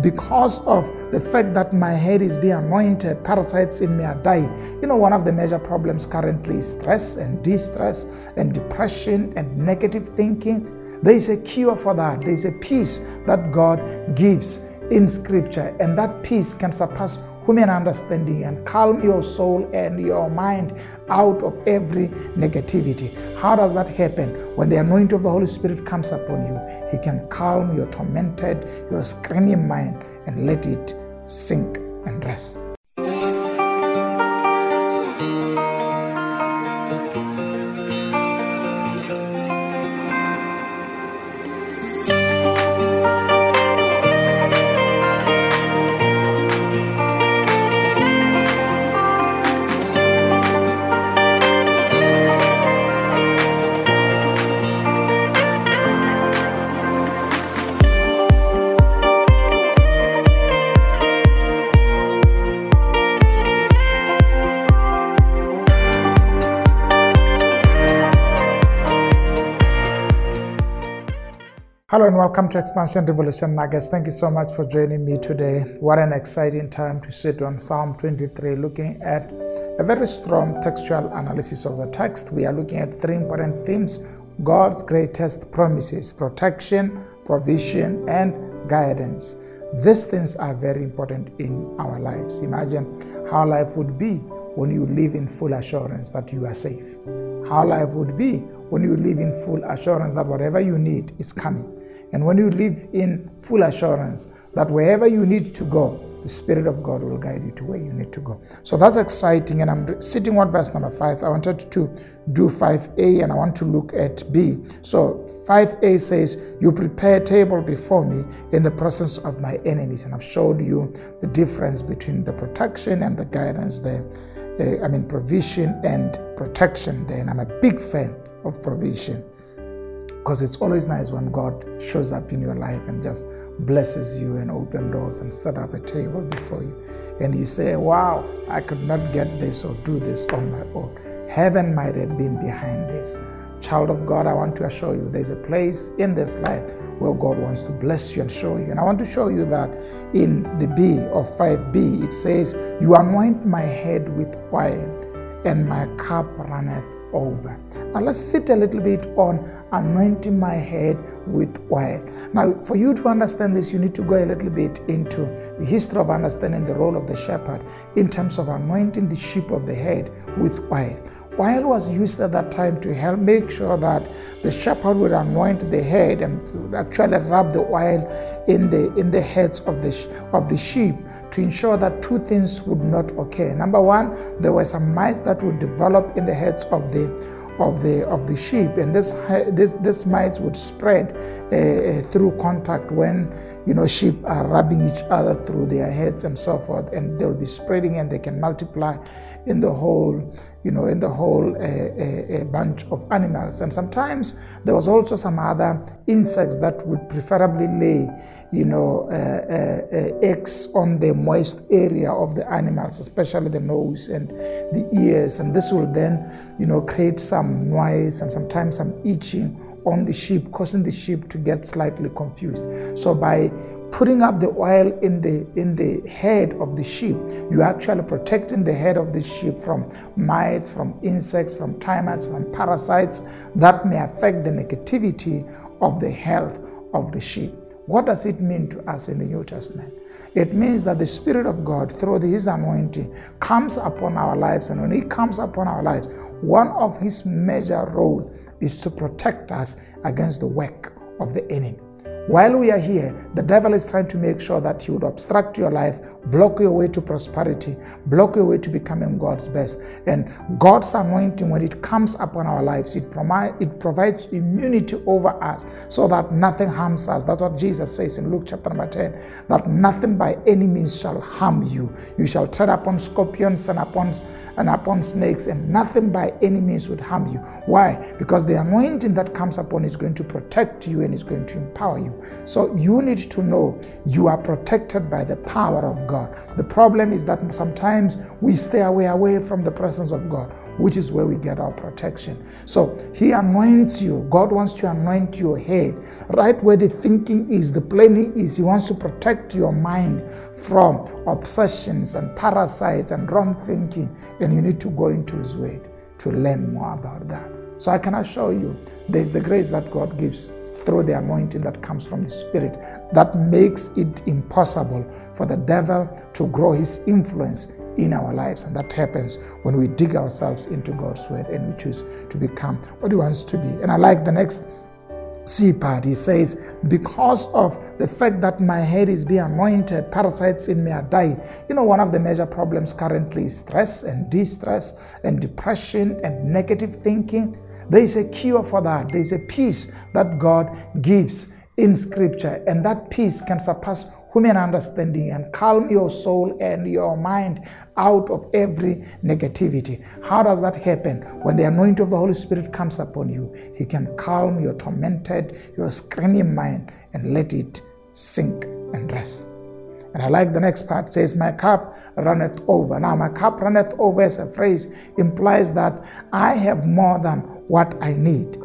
because of the fact that my head is being anointed, parasites in me are dying. You know, one of the major problems currently is stress and distress and depression and negative thinking. There is a cure for that. There is a peace that God gives in Scripture, and that peace can surpass human understanding and calm your soul and your mind out of every negativity. How does that happen? When the anointing of the Holy Spirit comes upon you, He can calm your tormented, your screaming mind and let it sink and rest. Hello and welcome to Expansion Revolution Nuggets. Thank you so much for joining me today. What an exciting time to sit on Psalm 23, looking at a very strong textual analysis of the text. We are looking at three important themes God's greatest promises, protection, provision, and guidance. These things are very important in our lives. Imagine how life would be when you live in full assurance that you are safe. How life would be when you live in full assurance that whatever you need is coming and when you live in full assurance that wherever you need to go, the Spirit of God will guide you to where you need to go. So that's exciting. And I'm sitting on verse number five. I wanted to do 5a and I want to look at B. So 5a says, You prepare a table before me in the presence of my enemies. And I've showed you the difference between the protection and the guidance there. Uh, I mean, provision and protection there. And I'm a big fan of provision. Because it's always nice when God shows up in your life and just blesses you and open doors and set up a table before you. And you say, Wow, I could not get this or do this on my own. Heaven might have been behind this. Child of God, I want to assure you there's a place in this life where God wants to bless you and show you. And I want to show you that in the B of 5b, it says, You anoint my head with oil, and my cup runneth over. Let's sit a little bit on anointing my head with oil. Now, for you to understand this, you need to go a little bit into the history of understanding the role of the shepherd in terms of anointing the sheep of the head with oil. Oil was used at that time to help make sure that the shepherd would anoint the head and actually rub the oil in the in the heads of the of the sheep to ensure that two things would not occur. Number one, there were some mites that would develop in the heads of the of the of the sheep, and this this this mites would spread uh, uh, through contact when you know sheep are rubbing each other through their heads and so forth, and they'll be spreading and they can multiply in the whole you know in the whole uh, bunch of animals. And sometimes there was also some other insects that would preferably lay you know, uh, uh, uh, eggs on the moist area of the animals, especially the nose and the ears. And this will then, you know, create some noise and sometimes some itching on the sheep, causing the sheep to get slightly confused. So by putting up the oil in the in the head of the sheep you're actually protecting the head of the sheep from mites from insects from termites from parasites that may affect the negativity of the health of the sheep what does it mean to us in the New Testament? It means that the Spirit of God, through His anointing, comes upon our lives. And when He comes upon our lives, one of His major role is to protect us against the work of the enemy. While we are here, the devil is trying to make sure that he would obstruct your life, block your way to prosperity, block your way to becoming God's best. And God's anointing, when it comes upon our lives, it, promi- it provides immunity over us so that nothing harms us. That's what Jesus says in Luke chapter number 10 that nothing by any means shall harm you. You shall tread upon scorpions and upon, and upon snakes, and nothing by any means would harm you. Why? Because the anointing that comes upon is going to protect you and is going to empower you. So you need to know you are protected by the power of God. The problem is that sometimes we stay away away from the presence of God which is where we get our protection. So he anoints you. God wants to anoint your head. Right where the thinking is, the planning is, he wants to protect your mind from obsessions and parasites and wrong thinking. And you need to go into his word to learn more about that. So I can assure you, there's the grace that God gives through the anointing that comes from the Spirit that makes it impossible for the devil to grow his influence in our lives. And that happens when we dig ourselves into God's word and we choose to become what He wants to be. And I like the next C part. He says, Because of the fact that my head is being anointed, parasites in me are dying. You know, one of the major problems currently is stress and distress and depression and negative thinking. There is a cure for that. There is a peace that God gives in Scripture, and that peace can surpass human understanding and calm your soul and your mind out of every negativity. How does that happen? When the anointing of the Holy Spirit comes upon you, He can calm your tormented, your screaming mind and let it sink and rest. And I like the next part says, My cup runneth over. Now, my cup runneth over as a phrase implies that I have more than what I need.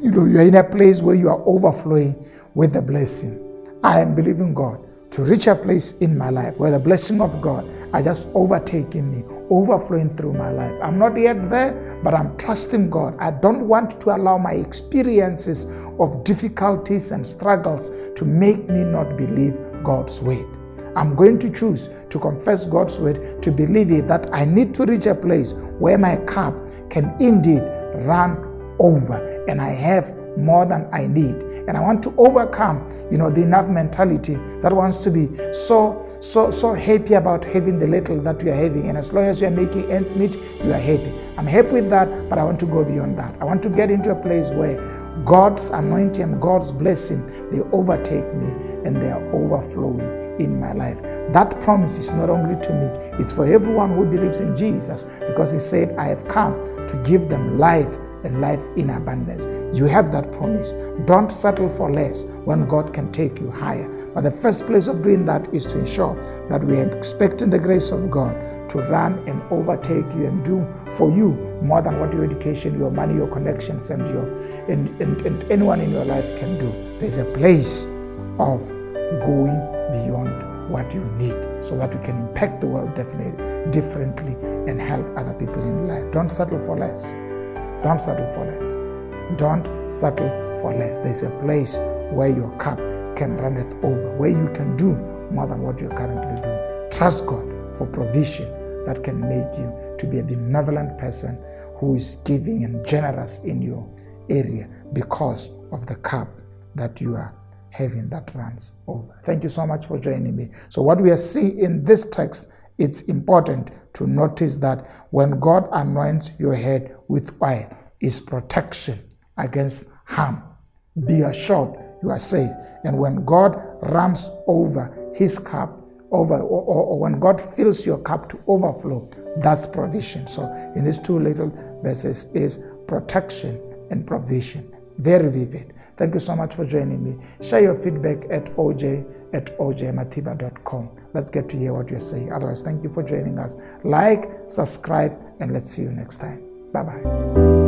You know, you're in a place where you are overflowing with the blessing. I am believing God to reach a place in my life where the blessing of God are just overtaking me, overflowing through my life. I'm not yet there, but I'm trusting God. I don't want to allow my experiences of difficulties and struggles to make me not believe God's word. I'm going to choose to confess God's word, to believe it, that I need to reach a place where my cup can indeed run over and I have more than I need. And I want to overcome, you know, the enough mentality that wants to be so so so happy about having the little that we are having. And as long as you are making ends meet, you are happy. I'm happy with that, but I want to go beyond that. I want to get into a place where God's anointing and God's blessing they overtake me and they are overflowing in my life. That promise is not only to me, it's for everyone who believes in Jesus because He said, I have come to give them life and life in abundance. You have that promise. Don't settle for less when God can take you higher. But the first place of doing that is to ensure that we are expecting the grace of God to run and overtake you and do for you more than what your education, your money, your connections, and your and, and, and anyone in your life can do. There's a place of going beyond what you need so that you can impact the world definitely differently and help other people in life. Don't settle for less. Don't settle for less. Don't settle for less. There's a place where your cup can run it over, where you can do more than what you're currently doing. Trust God for provision that can make you to be a benevolent person who is giving and generous in your area because of the cup that you are having that runs over. Thank you so much for joining me. So, what we are seeing in this text, it's important to notice that when God anoints your head with oil, is protection against harm. Be assured you are safe. And when God runs over his cup, over or, or, when God fills your cup to overflow, that's provision. So in these two little verses is protection and provision. Very vivid. Thank you so much for joining me. Share your feedback at oj at ojmathiba.com. Let's get to hear what you're saying. Otherwise, thank you for joining us. Like, subscribe, and let's see you next time. Bye bye.